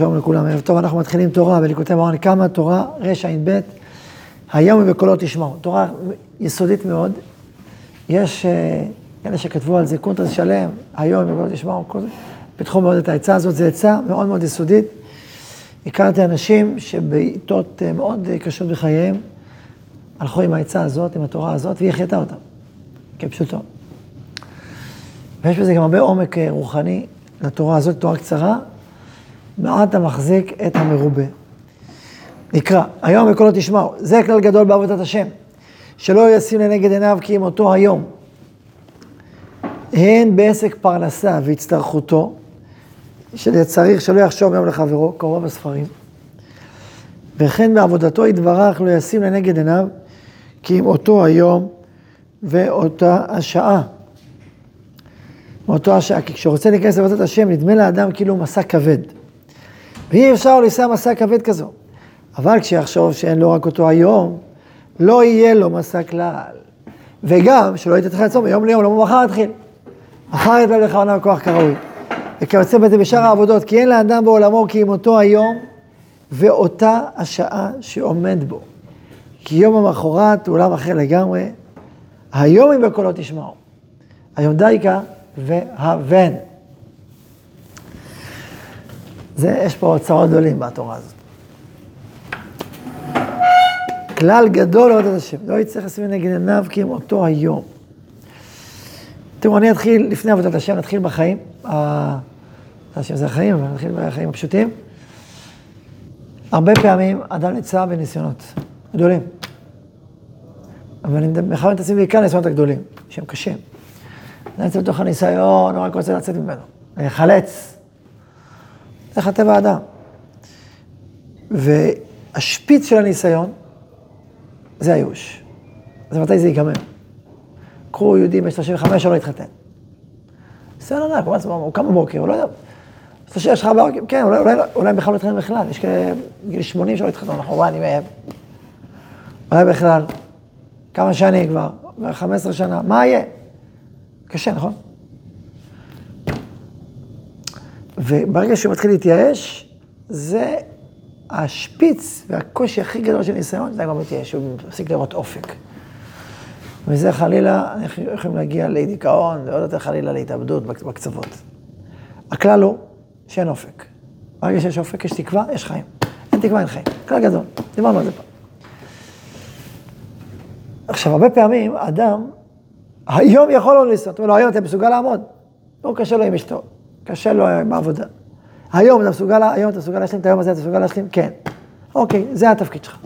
שלום לכולם, ערב טוב, אנחנו מתחילים תורה בליקוטי מורן כמה תורה רע"ב, היום ובקולו תשמעו. תורה יסודית מאוד, יש כאלה שכתבו על זה קונטרס שלם, היום ובקולו תשמעו, פיתחו מאוד את העצה הזאת, זו עצה מאוד מאוד יסודית. הכרתי אנשים שבעיתות מאוד קשות בחייהם, הלכו עם העצה הזאת, עם התורה הזאת, והיא החייתה אותם, כפשוטו. ויש בזה גם הרבה עומק רוחני לתורה הזאת, תורה קצרה. מעט המחזיק את המרובה. נקרא, היום בקולו תשמעו, זה כלל גדול בעבודת השם, שלא ישים לנגד עיניו כי אם אותו היום, הן בעסק פרנסה והצטרכותו, שצריך שלא יחשוב יום לחברו, קרוב בספרים, וכן בעבודתו יתברך לא ישים לנגד עיניו כי אם אותו היום ואותה השעה. מאותו השעה, כי כשרוצה להיכנס לעבודת השם, נדמה לאדם כאילו מסע כבד. ואי אפשר לישא מסע כבד כזו. אבל כשיחשוב שאין לו רק אותו היום, לא יהיה לו מסע כלל. וגם, שלא יתתחיל לעצום מיום ליום, לא מחר יתחיל. מחר יתלה לך עונה וכוח כראוי. וכיוצא בזה בשאר העבודות, כי אין לאדם בעולמו כי אם אותו היום ואותה השעה שעומד בו. כי יום המחרת הוא עולם אחר לגמרי. היום אם בקולו תשמעו. היום דייקה והבן. זה, יש פה אוצרות גדולים בתורה הזאת. כלל גדול לעבודת השם, לא יצטרך לשים נגד עיניו כי אם אותו היום. תראו, אני אתחיל, לפני עבודת השם, נתחיל בחיים. השם זה החיים, אבל נתחיל בחיים הפשוטים. הרבה פעמים אדם נמצא בניסיונות גדולים. אבל אני בכלל מתעסק בעיקר הניסיונות הגדולים, שהם קשים. אני נמצא בתוך הניסיון, הוא רק רוצה לצאת ממנו, להיחלץ. איך הטבע האדם. והשפיץ של הניסיון, זה הייאוש. אז מתי זה ייגמר? קחו יהודי בן 35 שלא התחתן. ניסיון ענק, הוא קם בבוקר, הוא לא יודע. יש לך בבוקר, כן, אולי, אולי בכלל לא התחתן בכלל, יש כאלה גיל 80 שלא התחתן, אנחנו רואים, אני מהם. אולי בכלל, כמה שנים כבר, 15 שנה, מה יהיה? קשה, נכון? וברגע שהוא מתחיל להתייאש, זה השפיץ והקושי הכי גדול של ניסיון, זה גם מתייאש, הוא מפסיק לראות אופק. וזה חלילה, אנחנו יכולים להגיע לדיכאון, ועוד יותר חלילה להתאבדות בקצוות. הכלל הוא שאין אופק. ברגע שיש אופק, יש תקווה, יש חיים. אין תקווה, אין חיים. כלל גדול, דיברנו על זה פעם. עכשיו, הרבה פעמים אדם, היום יכול לא לנסות, הוא אומר לו, היום אתה מסוגל לעמוד? לא קשה לו עם אשתו. קשה לו בעבודה. היום אתה מסוגל, היום אתה מסוגל להשלים את היום הזה, אתה מסוגל להשלים? כן. אוקיי, זה התפקיד שלך.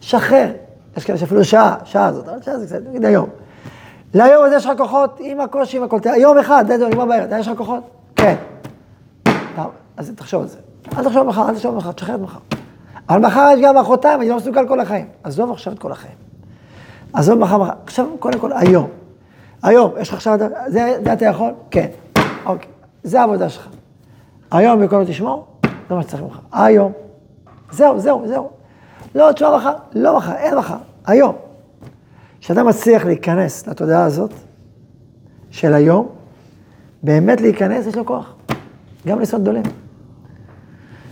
שחרר. יש כאלה שאפילו שעה, שעה הזאת, אבל שעה זה קצת, נגיד היום. להיום הזה יש לך כוחות עם הקושי, עם הכל. יום אחד, זה נגמר בערב, יש לך כוחות? כן. אז תחשוב על זה. אל תחשוב מחר, אל תחשוב מחר, תשחרר את מחר. אבל מחר יש גם מחרתיים, אני לא מסוגל כל החיים. עזוב עכשיו את כל החיים. עזוב מחר, מחר. עכשיו, קודם כל, היום. היום, יש לך עכשיו, זה, זה אתה יכול? כן. אוקיי. זה העבודה שלך. היום בקולו תשמור, זה מה שצריך ממך. היום. זהו, זהו, זהו. לא, תשמע מחר, לא מחר, אין מחר, היום. כשאתה מצליח להיכנס לתודעה הזאת של היום, באמת להיכנס, יש לו כוח. גם לסוד גדולים.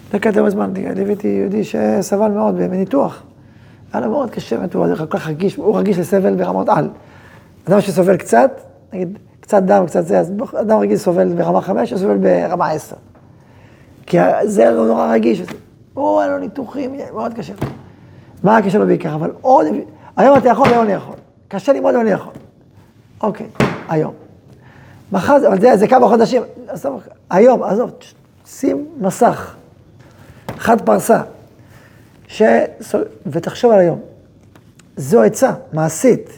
לפני כמה זמן, ליוויתי יהודי שסבל מאוד בניתוח. היה לו מאוד קשה, הוא רגיש לסבל ברמות על. אדם שסובל קצת, נגיד, קצת דם, קצת זה, אז אדם רגיל סובל ברמה חמש, הוא סובל ברמה עשר. כי זה נורא רגיש, הוא, היה לו ניתוחים, מאוד קשה. מה הקשר לו בעיקר? אבל עוד, היום אתה יכול, היום אני יכול. קשה לי מאוד, היום אני יכול. אוקיי, היום. מחר, אבל זה, זה כמה חודשים, עזוב, היום, עזוב, שים מסך, חד פרסה, ש... ותחשוב על היום. זו עצה מעשית.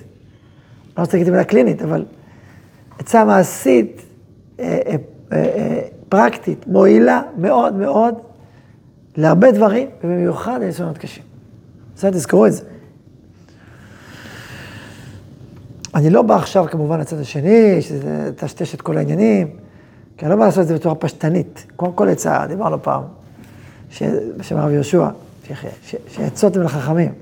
לא רוצה להגיד את המילה קלינית, אבל עצה מעשית, אה, אה, אה, פרקטית, מועילה מאוד מאוד להרבה דברים, ובמיוחד לניסיונות קשים. בסדר, תזכרו את זה. אני לא בא עכשיו כמובן לצד השני, שזה טשטש את כל העניינים, כי אני לא בא לעשות את זה בצורה פשטנית. כמו כל עצה, דיברנו פעם, בשם הרב יהושע, שעצות הם לחכמים.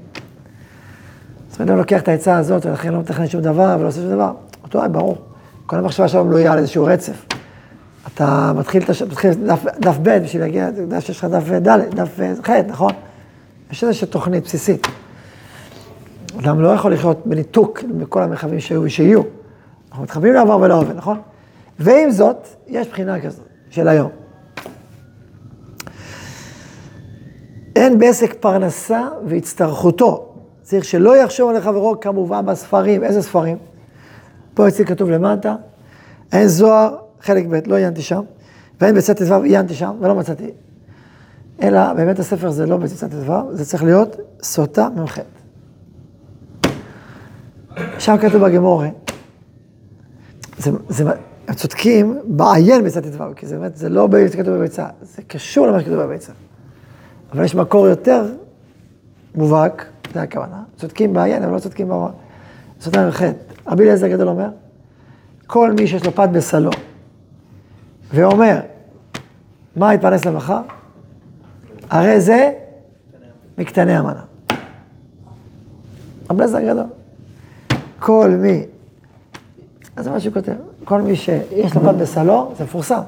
זאת אומרת, אני לוקח את העצה הזאת, ולכן לא מתכנן שום דבר ולא עושה שום דבר. אותו היה ברור. כל המחשבה שלנו יהיה על איזשהו רצף. אתה מתחיל, מתחיל דף, דף ב' בשביל להגיע, אתה יודע שיש לך דף ד', דף ח', נכון? יש איזושהי תוכנית בסיסית. אדם לא יכול לחיות בניתוק מכל המרחבים שהיו ושיהיו. אנחנו מתחברים לעבר ולהווה, נכון? ועם זאת, יש בחינה כזאת של היום. אין בעסק פרנסה והצטרכותו. צריך שלא יחשוב על חברו כמובן בספרים. איזה ספרים? פה אצלי כתוב למטה, אין זוהר, חלק ב', לא עיינתי שם, ואין בצד ט"ו, עיינתי שם ולא מצאתי. אלא באמת הספר זה לא בצד ט"ו, זה צריך להיות סוטה מ"ח. שם כתוב בגמורה, זה, זה, הם צודקים בעיין בצד ט"ו, כי זה באמת, זה לא כתוב בביצה, זה קשור למה שכתוב בביצה. אבל יש מקור יותר מובהק, זה הכוונה, צודקים בעיין, אבל לא צודקים במובהק. סוטה מ"ח. רבי אליעזר הגדול אומר, כל מי שיש לו פת בסלו, ואומר, מה יתפרנס למחר? הרי זה מקטני המנה. רבי אליעזר הגדול. כל מי, אז זה מה שהוא כותב, כל מי שיש לו פת בסלו, זה מפורסם.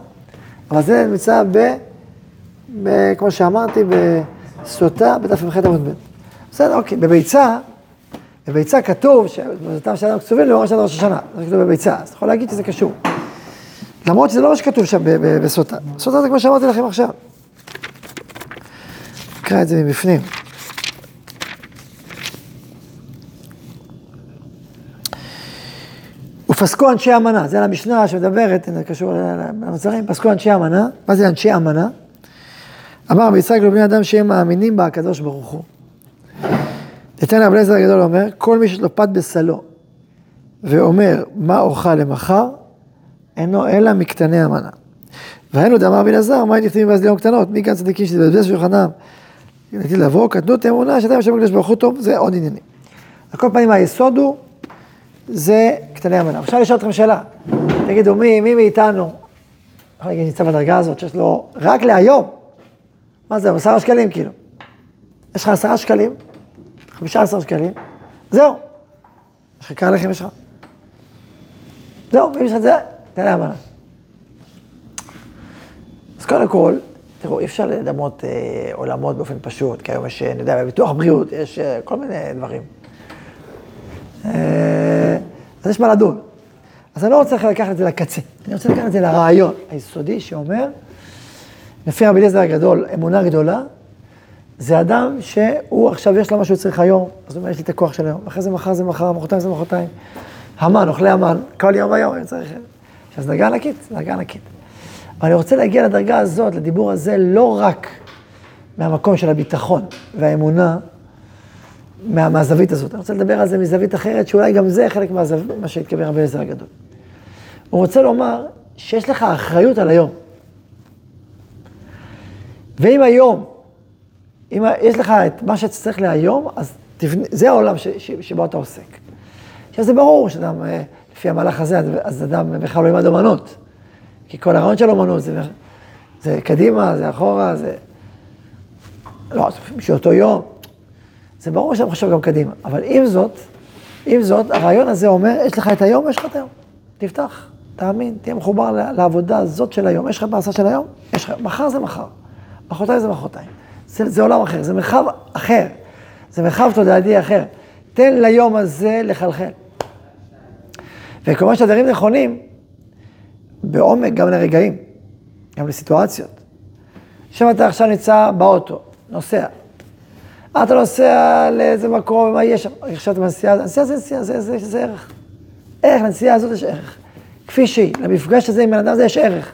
אבל זה נמצא ב... ב כמו שאמרתי, בסוטה, בדף מ"ח עמוד ב'. בסדר, אוקיי. בביצה, בביצה כתוב, שבזאתם של אדם קצובים לאור של ראש השנה, זה כתוב בביצה, אז אתה יכול להגיד שזה קשור. למרות שזה לא מה שכתוב שם בסוטה. סוטה זה כמו שאמרתי לכם עכשיו. נקרא את זה מבפנים. ופסקו אנשי אמנה, זה המשנה שמדברת, זה קשור למצרים, פסקו אנשי אמנה, מה זה אנשי אמנה? אמר ביצחק לבני אדם שהם מאמינים בקדוש ברוך הוא. נתן רב אליעזר הגדול אומר, כל מי שיש לו פת בסלו ואומר מה אוכל למחר, אינו אלא מקטני המנה. והיינו דאמר בן עזר, מה נכתבים ואז ליום קטנות, מי כאן צדיקים שתבזבז שולחנם, נטיל לבוא, קטנות אמונה, שאתה משם הקדוש ברוך הוא טוב, זה עוד עניינים. על כל פנים היסוד הוא, זה קטני המנה. עכשיו לשאול אתכם שאלה, תגידו, מי, מי מאיתנו, יכול להגיד, נמצא בדרגה הזאת, שיש לו רק להיום, מה זה, עשרה שקלים כאילו. יש לך עשרה שקלים, חמישה עשר שקלים, זהו. יש לך קר לחם יש לך. זהו, ואם יש לך את זה, תן להם מנה. אז קודם כל, תראו, אי אפשר לדמות אה, עולמות באופן פשוט, כי היום יש, אני יודע, בביטוח בריאות, יש אה, כל מיני דברים. אה, אז יש מה לדון. אז אני לא רוצה לקחת את זה לקצה, אני רוצה לקחת את זה לרעיון היסודי שאומר, לפי רבי אליעזר הגדול, אמונה גדולה, זה אדם שהוא עכשיו יש לו מה שהוא צריך היום, אז הוא אומר, יש לי את הכוח של היום, אחרי זה מחר זה מחר, מחרתיים זה מחרתיים. המן, אוכלי המן, כל יום ויום, אני צריך... עכשיו, זו דרגה ענקית, דרגה ענקית. אבל אני רוצה להגיע לדרגה הזאת, לדיבור הזה, לא רק מהמקום של הביטחון והאמונה, מה, מהזווית הזאת. אני רוצה לדבר על זה מזווית אחרת, שאולי גם זה חלק מהזווית, מה שהתכוון רבי אליעזר הגדול. הוא רוצה לומר שיש לך אחריות על היום. ואם היום אם יש לך את מה שצריך להיום, אז תבנה, זה העולם ש, ש, שבו אתה עוסק. עכשיו זה ברור שאדם, אה, לפי המהלך הזה, אז אדם בכלל לא ילמד אומנות. כי כל הרעיון של אומנות זה, זה קדימה, זה אחורה, זה... לא, זה שאותו יום. זה ברור שאתה חושב גם קדימה. אבל עם זאת, עם זאת, הרעיון הזה אומר, יש לך את היום, יש לך את היום. תפתח, תאמין, תהיה מחובר לעבודה הזאת של היום. יש לך מעשה של היום? יש לך, מחר זה מחר. מחרתיים זה מחרתיים. זה, זה עולם אחר, זה מרחב אחר, זה מרחב תודעתי אחר. תן ליום הזה לחלחל. וכמובן שהדברים נכונים בעומק גם לרגעים, גם לסיטואציות. עכשיו אתה עכשיו נמצא באוטו, נוסע. אתה נוסע לאיזה מקום, מה יש שם? עכשיו אתה בנסיעה, הנסיעה זה נסיעה, זה, זה, זה, ערך. ערך, לנסיעה הזאת יש ערך. כפי שהיא, למפגש הזה עם בן אדם זה יש ערך.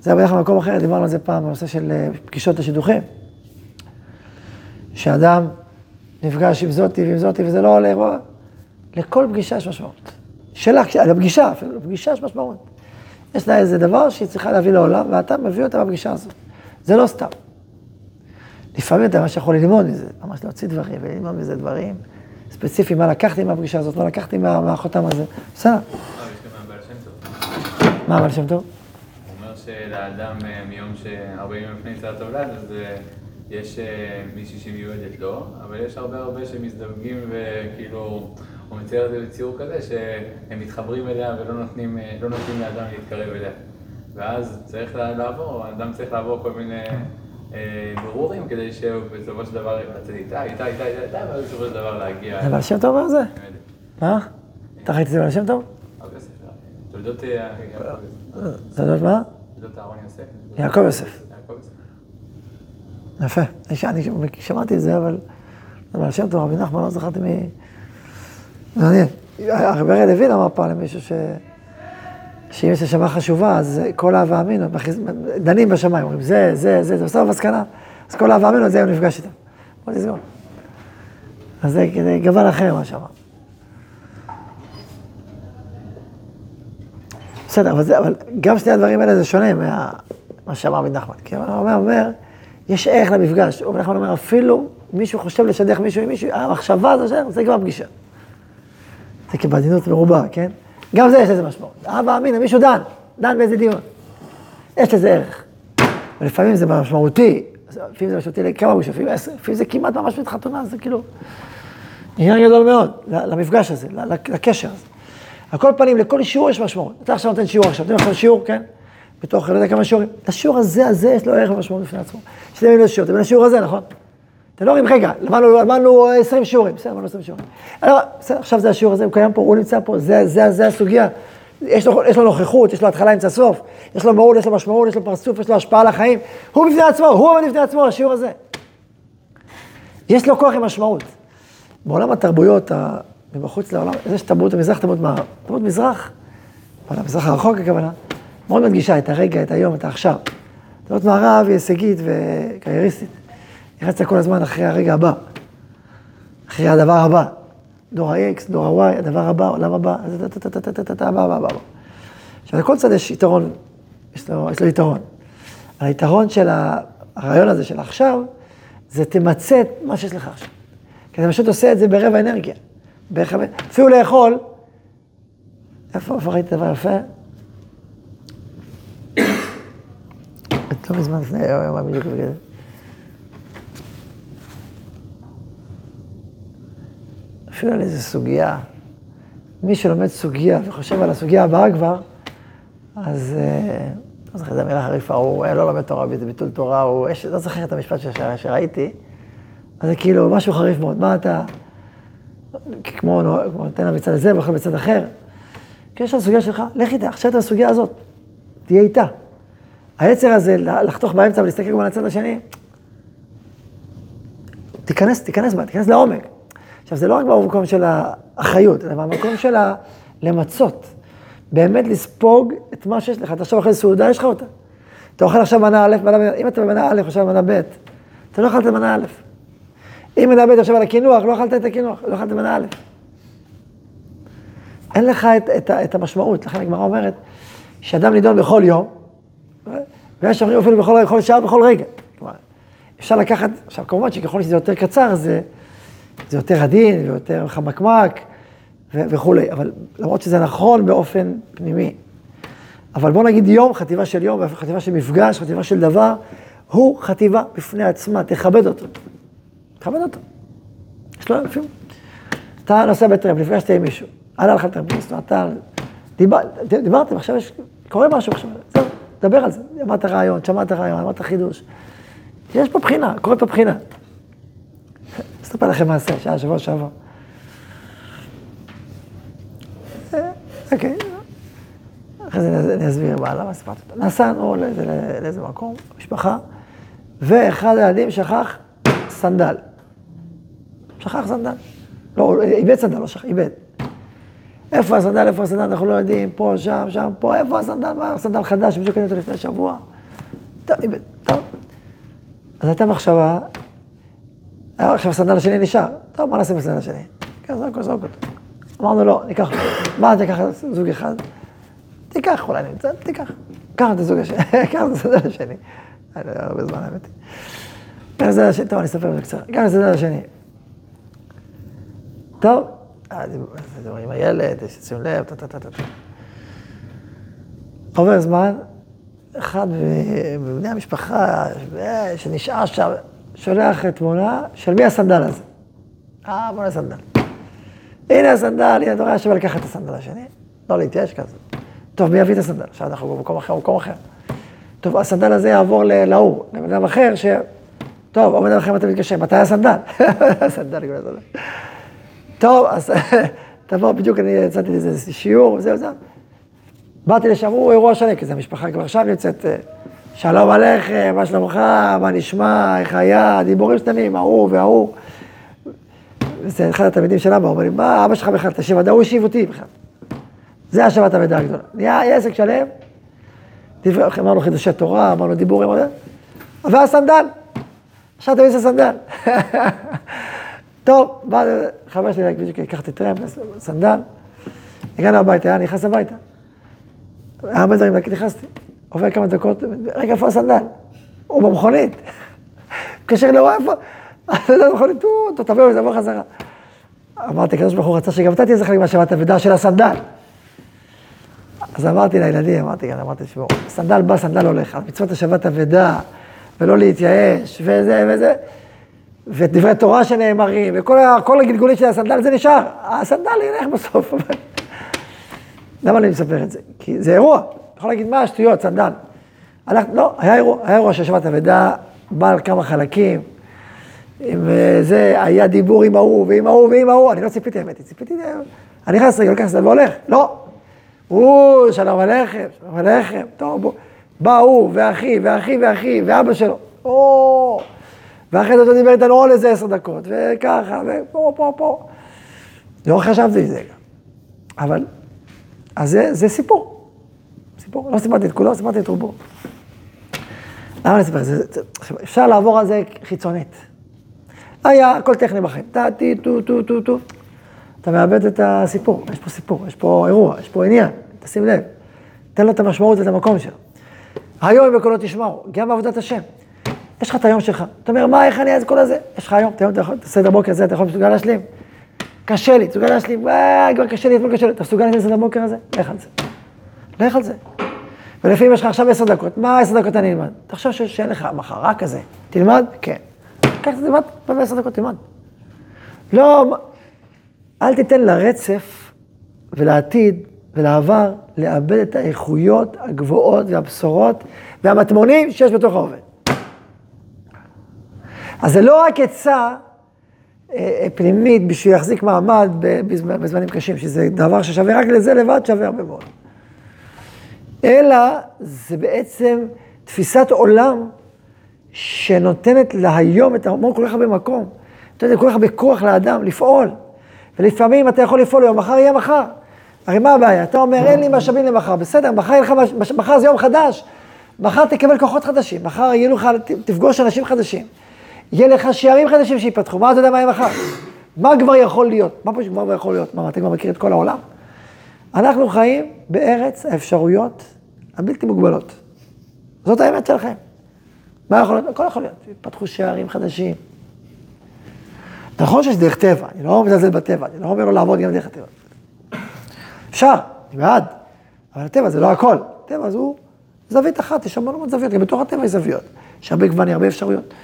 זה בדרך כלל במקום אחר, דיברנו על זה פעם, בנושא של אה, פגישות השידוכים. שאדם נפגש עם זאתי ועם זאתי, וזה לא עולה, לכל פגישה יש משמעות. שלך, לפגישה אפילו, לפגישה יש משמעות. יש לה איזה דבר שהיא צריכה להביא לעולם, ואתה מביא אותה בפגישה הזאת. זה לא סתם. לפעמים אתה ממש יכול ללמוד מזה, ממש להוציא דברים וללמוד מזה דברים ספציפיים, מה לקחתי מהפגישה הזאת, מה לקחתי מהחותם הזה. בסדר. מה הבעל שם טוב? הוא אומר שלאדם אה, מיום ש-40 יום לפני יציאת הולד, אז אה, יש אה, מישהי שמיועדת לו, אבל יש הרבה הרבה שמזדווגים וכאילו, הוא מצייר את זה בציור כזה שהם מתחברים אליה ולא נותנים, לא נותנים לאדם להתקרב אליה. ואז צריך לעבור, האדם צריך לעבור כל מיני אה, ברורים כדי שבסופו של דבר לצאת איתה, איתה, איתה, איתה, איתה, ואז בסופו של דבר להגיע... זה בעל שם טוב זה? מה? אתה ראית את זה בעל שם טוב? יוסף, תולדות אה, יעקב יוסף. יודע מה? תולדות אהרון יוסף. יעקב יוסף. יפה. אני שמעתי את זה, אבל... זה בעל שם טוב, רבי נחמן, לא זכרתי מי... מעניין. הרבי הראל לוין אמר פעם למישהו ש... שאם יש נשמה חשובה, אז כל אהבה אמינו, דנים בשמיים, אומרים זה, זה, זה, זה, בסוף המסקנה. אז כל אהבה אמינו, זה הוא נפגש איתם. בוא נסגור. אז זה גוון אחר מה שאמר. בסדר, אבל, אבל גם שני הדברים האלה זה שונה מה, מה שאמר רבי נחמן. כי הוא אומר, אומר, יש ערך למפגש. רבי נחמן אומר, אפילו מישהו חושב לשדך מישהו עם מישהו, המחשבה הזו, שלך, זה כבר פגישה. זה כבעדינות מרובה, כן? גם זה יש לזה משמעות. אבא אמינא, מישהו דן, דן באיזה דיון. יש לזה ערך. ולפעמים זה משמעותי, לפעמים זה משמעותי לכמה עשר, לפעמים זה כמעט ממש מתחתונה, זה כאילו עניין גדול מאוד למפגש הזה, לקשר הזה. על כל פנים, לכל שיעור יש משמעות. אתה עכשיו נותן שיעור עכשיו, נותן עכשיו שיעור, כן? בתוך, לא יודע כמה שיעורים. לשיעור הזה, הזה, יש לו ערך ומשמעות בפני עצמו. שאתם מבינים לשיעור, אתם לשיעור הזה, נכון? אתם לא אומרים, רגע, למדנו, למדנו 20 שיעורים, בסדר, למדנו 20 שיעורים. לא, בסדר, עכשיו זה השיעור הזה, הוא קיים פה, הוא נמצא פה, זה, זה, זה הסוגיה. יש לו, יש לו נוכחות, יש לו התחלה, אמצע, סוף, יש לו מהות, יש לו משמעות, יש לו פרצוף, יש לו השפעה על החיים. הוא בפני עצמו, הוא עומד בפני עצמו, השיעור הזה. יש לו כוח עם משמעות. בעולם התרבויות, מבחוץ לעולם, יש תרבות המזרח, תרבות מערב. תרבות מזרח, אבל המזרח הרחוק הכוונה, מאוד מדגישה את הרגע, את היום, את העכשיו. תרבות מערב היא הישגית וקרייריסטית. רצה כל הזמן אחרי הרגע הבא, אחרי הדבר הבא. דור ה-X, דור ה-Y, הדבר הבא, עולם הבא, הבא, הבא, הבא. עכשיו, לכל צד יש יתרון, יש לו, יש לו יתרון. אבל היתרון של הרעיון הזה של עכשיו, זה תמצה את מה שיש לך עכשיו. כי אתה פשוט עושה את זה ברבע אנרגיה. אפילו לאכול, איפה ראית דבר יפה? לא מזמן, לפני יום בדיוק בגלל אפילו על איזו סוגיה. מי שלומד סוגיה וחושב על הסוגיה הבאה כבר, אז אה, לא זוכר, זו מילה חריפה, הוא לא לומד תורה, זה ביטול תורה, הוא, לא זוכר את המשפט שראיתי, אז זה כאילו משהו חריף מאוד, מה אתה, כמו, נותן לה בצד הזה ואוכל בצד אחר, כי יש לה סוגיה שלך, לך איתה, עכשיו את הסוגיה הזאת, תהיה איתה. היצר הזה, לחתוך באמצע ולהסתכל גם על הצד השני, תיכנס, תיכנס בה, תיכנס לעומק. עכשיו, זה לא רק במקום של האחריות, אלא במקום של ה... למצות. באמת לספוג את מה שיש לך. אתה עכשיו אוכל סעודה, יש לך אותה. אתה אוכל עכשיו מנה א', מנה ב', אם אתה במנה א', עכשיו במנה ב', אתה לא אכלת מנה א'. אם מנה ב' עכשיו על הקינוח, לא אכלת את הקינוח, לא אכלת מנה א'. אין לך את, את, את המשמעות. לכן הגמרא אומרת, שאדם נידון בכל יום, ויש שאומרים אפילו בכל, בכל שעה, בכל רגע. כלומר, אפשר לקחת, עכשיו כמובן שככל שזה יותר קצר, זה, זה יותר עדין ויותר חמקמק ו- וכולי, אבל למרות שזה נכון באופן פנימי. אבל בוא נגיד יום, חטיבה של יום, חטיבה של מפגש, חטיבה של דבר, הוא חטיבה בפני עצמה, תכבד אותו. תכבד אותו. יש לו לפעמים. אתה נוסע בטרמפ, נפגשת עם מישהו, עלה לך טרמפיסט, אתה... דיבר, דיברתם, עכשיו יש, קורה משהו עכשיו, זהו, דבר על זה. אמרת רעיון, שמעת רעיון, אמרת חידוש. יש פה בחינה, קורית פה בחינה. אספר לכם מעשה, שהיה שבוע שעבר. אה, אוקיי, אחרי זה אני אסביר מה, למה סיפרתי אותו. נסענו לאיזה מקום, משפחה, ואחד הילדים שכח סנדל. שכח סנדל. לא, איבד סנדל, לא שכח, איבד. איפה הסנדל, איפה הסנדל, אנחנו לא יודעים, פה, שם, שם, פה, איפה הסנדל, מה, הסנדל חדש, בדיוק קניתי אותו לפני שבוע. טוב, טוב. אז הייתה מחשבה, היה עכשיו הסנדל השני נשאר, טוב, מה נעשה עם הסנדל השני? כן, זרוק אותו, זרוק אותו. אמרנו, לא, ניקח. מה, תיקח זוג אחד? תיקח, אולי נמצא, תיקח. קח את הזוג השני, קח את הסנדל השני. היה לי הרבה זמן, האמת. קח את הסנדל השני, טוב, אני אספר זה קצר. קח את הסנדל השני. טוב, אז עם הילד, יש לשים לב, טה טה טה טה. עובר זמן, אחד מבני המשפחה שנשאר שם, שולח תמונה של מי הסנדל הזה. אה, בוא הסנדל. הנה הסנדל, הנה רואה שווה לקחת את הסנדל השני, לא להתייאש כזה. טוב, מי יביא את הסנדל? עכשיו אנחנו במקום אחר, במקום אחר. טוב, הסנדל הזה יעבור להוא, לבן אדם אחר, ש... טוב, אדם אחר אתה מתקשר, מתי הסנדל? הסנדל, כל הסנדל. טוב, אז תבוא, בדיוק אני יצאתי לאיזה שיעור, וזהו, זהו. באתי לשם, הוא אירוע שלם, כי זו המשפחה כבר עכשיו נמצאת, אה, שלום עליכם, מה שלומך, מה נשמע, איך היה, דיבורים שלמים, ההוא וההוא. וזה אחד התלמידים של אבא, אומר לי, מה, אבא שלך בכלל, תשיב, ההוא השיב אותי בכלל. זה השבת המידע הגדולה. נהיה עסק שלם, אמרנו חידושי תורה, אמרנו דיבורים, והסנדל. עכשיו תביא את הסנדל. טוב, בא חבר שלי, בדיוק לקחתי טרמפ, סנדל, הגענו הביתה, היה נכנס הביתה. היה הרבה דברים, נכנסתי, עובר כמה דקות, רגע, איפה הסנדל? הוא במכונית. מתקשר לאירוע, איפה? הסנדל במכונית, טוב, תבוא, תבוא חזרה. אמרתי, הקדוש ברוך הוא רצה שגם אתה תהיה זכר לי מהשבת אבדה של הסנדל. אז אמרתי לילדים, אמרתי, אמרתי, תשמעו, סנדל בא, סנדל הולך, על מצוות השבת אבדה, ולא להתייאש, וזה וזה, ודברי תורה שנאמרים, וכל הגלגולים של הסנדל, זה נשאר. הסנדל ילך בסוף. למה אני מספר את זה? כי זה אירוע. אתה יכול להגיד, מה השטויות, סנדל. הלכת, לא, היה אירוע, היה אירוע של שבת אבדה, בעל כמה חלקים, וזה, היה דיבור עם ההוא, ועם ההוא, ועם ההוא, אני לא ציפיתי, האמת, ציפיתי, אני נכנס רגע, לוקח סנדל והולך, לא. הוא, שלום עליכם, שלום עליכם, טוב, בוא. בא הוא, ואחי, ואחי, ואחי, ואבא שלו, או, ואחרי זה הוא דיבר איתנו עוד איזה עשר דקות, וככה, ופה, פה, פה. לא חשבתי על זה גם. אבל, אז זה, זה סיפור. סיפור, לא סיפרתי את כולו, סיפרתי את רובו. למה אני אספר? זה, זה, אפשר לעבור על זה חיצונית. היה הכל טכני בחיים, טה, טי, טו, טו, טו, טו. אתה מאבד את הסיפור, יש פה סיפור, יש פה אירוע, יש פה עניין, תשים לב. תן לו את המשמעות ואת המקום שלו. היום בקולו תשמעו, גם בעבודת השם. יש לך את היום שלך. אתה אומר, מה, איך אני אעשה כל הזה? יש לך היום, אתה היום, אתה יכול, סדר בוקר הזה, אתה יכול מסוגל להשלים? קשה לי, מסוגל להשלים, וואי, כבר קשה לי, אתמול קשה לי. אתה מסוגל להשלים סדר בוקר הזה? לך על זה. לך על זה. ולפעמים יש לך עכשיו עשר דקות, מה עשר דקות אני אלמד? תחשוב שאין לך מחר, רק כזה. תלמד? כן. קח תלמד, בעשר דקות תלמד. לא, אל תיתן לרצף ולעתיד ולעבר לאבד את האיכויות הגבוהות והבשורות והמטמונים שיש בתוך העובד. אז זה לא רק עצה אה, פנימית בשביל להחזיק מעמד בזמנים קשים, שזה דבר ששווה רק לזה לבד, שווה הרבה מאוד. אלא זה בעצם תפיסת עולם שנותנת להיום את המון כל כך הרבה מקום, נותנת כל כך הרבה כוח לאדם לפעול. ולפעמים אתה יכול לפעול היום, מחר יהיה מחר. הרי מה הבעיה? אתה אומר, אין לי משאבים למחר, בסדר, מחר יהיה לך, מחר זה יום חדש. מחר תקבל כוחות חדשים, מחר יהיו לך, תפגוש אנשים חדשים. יהיה לך שערים חדשים שיפתחו, מה אתה יודע מה יהיה מחר? מה כבר יכול להיות? מה פה שכבר יכול להיות? מה, אתה כבר מכיר את כל העולם? אנחנו חיים בארץ האפשרויות הבלתי מוגבלות. זאת האמת שלכם. מה יכול להיות? הכל יכול להיות. יפתחו שערים חדשים. נכון שיש דרך טבע, אני לא מזלזל בטבע, אני לא אומר לו לעבוד גם דרך הטבע. אפשר, אני בעד, אבל הטבע זה לא הכל. הטבע זו זווית אחת, יש המון המון זוויות, גם בתוך הטבע יש זוויות. יש הרבה גוונים, הרבה אפשרויות.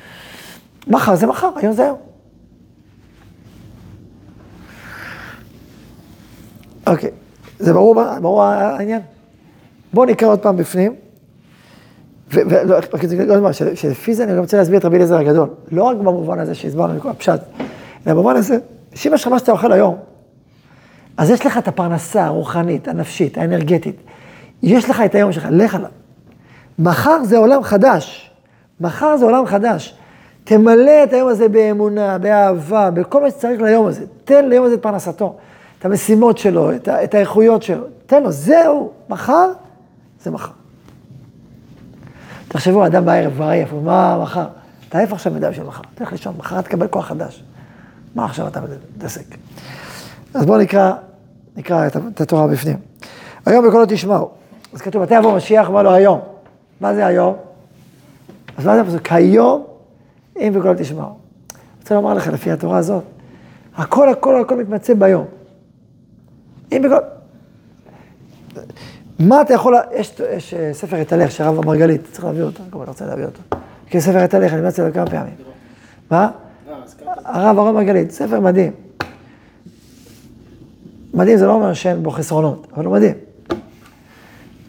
מחר זה מחר, היום זה היום. אוקיי, זה ברור, ברור העניין? בואו נקרא עוד פעם בפנים. ולא, שלפי זה אני גם רוצה להסביר את רבי אליעזר הגדול. לא רק במובן הזה שהסברנו הפשט, אלא במובן הזה, שאם יש לך מה שאתה אוכל היום, אז יש לך את הפרנסה הרוחנית, הנפשית, האנרגטית. יש לך את היום שלך, לך עליו. מחר זה עולם חדש. מחר זה עולם חדש. תמלא את היום הזה באמונה, באהבה, בכל מה שצריך ליום הזה. תן ליום הזה את פרנסתו, את המשימות שלו, את, את האיכויות שלו. תן לו, זהו, מחר, זה מחר. תחשבו, אדם בערב כבר עייף, מה מחר? אתה עייף עכשיו מדי של מחר, תלך לישון, מחר תקבל כוח חדש. מה עכשיו אתה מתעסק? אז בואו נקרא, נקרא את, את התורה בפנים. היום בקולו תשמעו. אז כתוב, מתי יבוא משיח? אמר לו היום. מה זה היום? אז מה זה הפסוק? היום אם בקולו תשמעו. רוצה לומר לך, לפי התורה הזאת, הכל, הכל, הכל מתמצא ביום. אם בקולו... מה אתה יכול, יש, יש ספר את הלך של הרב מרגלית, צריך להביא אותו, אני רוצה להביא אותו. כי ספר את הלך, אני את זה כמה פעמים. מה? הרב הרב מרגלית, ספר מדהים. מדהים זה לא אומר שאין בו חסרונות, אבל הוא מדהים.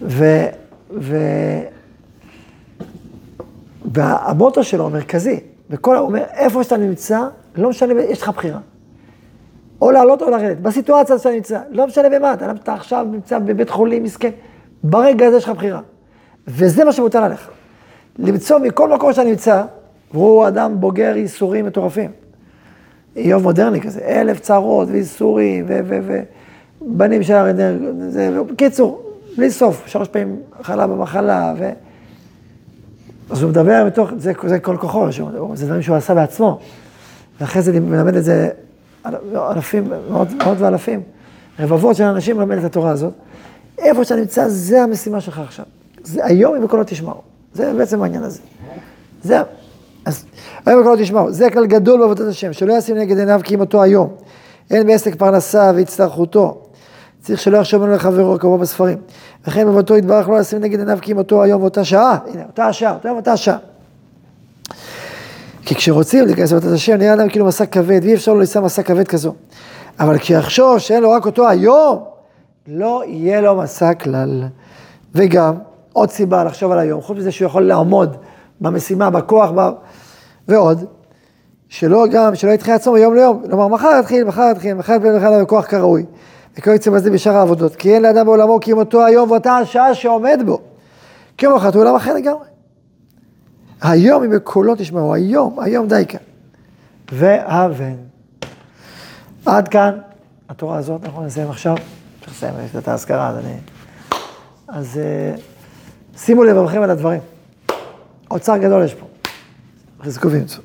ו... ו... והמוטו שלו המרכזי, וכל, הוא אומר, איפה שאתה נמצא, לא משנה, יש לך בחירה. או לעלות או לרדת, בסיטואציה שאתה נמצא, לא משנה במה, אתה, אתה עכשיו נמצא בבית חולים מסכן, ברגע הזה יש לך בחירה. וזה מה שמוטל עליך. למצוא מכל מקום שאתה נמצא, והוא אדם בוגר ייסורים מטורפים. איוב מודרני כזה, אלף צרות וייסורים, ובנים של הרנר, בקיצור, בלי סוף, שלוש פעמים חלה במחלה, ו... אז הוא מדבר מתוך, זה, זה כל כוחו, זה דברים שהוא עשה בעצמו. ואחרי זה מלמד את זה אלפים, מאות, מאות ואלפים, רבבות של אנשים מלמד את התורה הזאת. איפה שאתה נמצא, זה המשימה שלך עכשיו. זה היום אם בקולו תשמעו. זה בעצם העניין הזה. זה, אז היום בקולו תשמעו. זה כלל גדול בעבודת השם, שלא ישים נגד עיניו כי אם אותו היום. אין בעסק פרנסה והצטרכותו. צריך שלא יחשוב ממנו לחברו, כמו בספרים. וכן בבתו יתברך לא לשים נגד עיניו כי אם אותו היום ואותה שעה. הנה, אותה השעה, אותו יום ואותה שעה. כי כשרוצים להיכנס לבתת השם, נראה להם כאילו מסע כבד, ואי אפשר לו לישא מסע כבד כזו. אבל כשיחשוב שאין לו רק אותו היום, לא יהיה לו מסע כלל. וגם, עוד סיבה לחשוב על היום, חוץ מזה שהוא יכול לעמוד במשימה, בכוח, ב... ועוד, שלא גם, שלא יתחיל עצמו מיום ליום, כלומר, מחר יתחיל, מחר יתחיל, מחר יתחיל בכלל בכוח כראוי. וכו יצא בזה בשאר העבודות, כי אין לאדם בעולמו כי אם אותו היום ואותה השעה שעומד בו. כי יום אחת הוא עולם אחר לגמרי. היום אם בקולו תשמעו, היום, היום די כאן. ואבן. עד כאן התורה הזאת, אנחנו נסיים עכשיו. צריך לסיים את האזכרה, אז אני... אז שימו לב לכם על הדברים. אוצר גדול יש פה. חזקו ואמצו.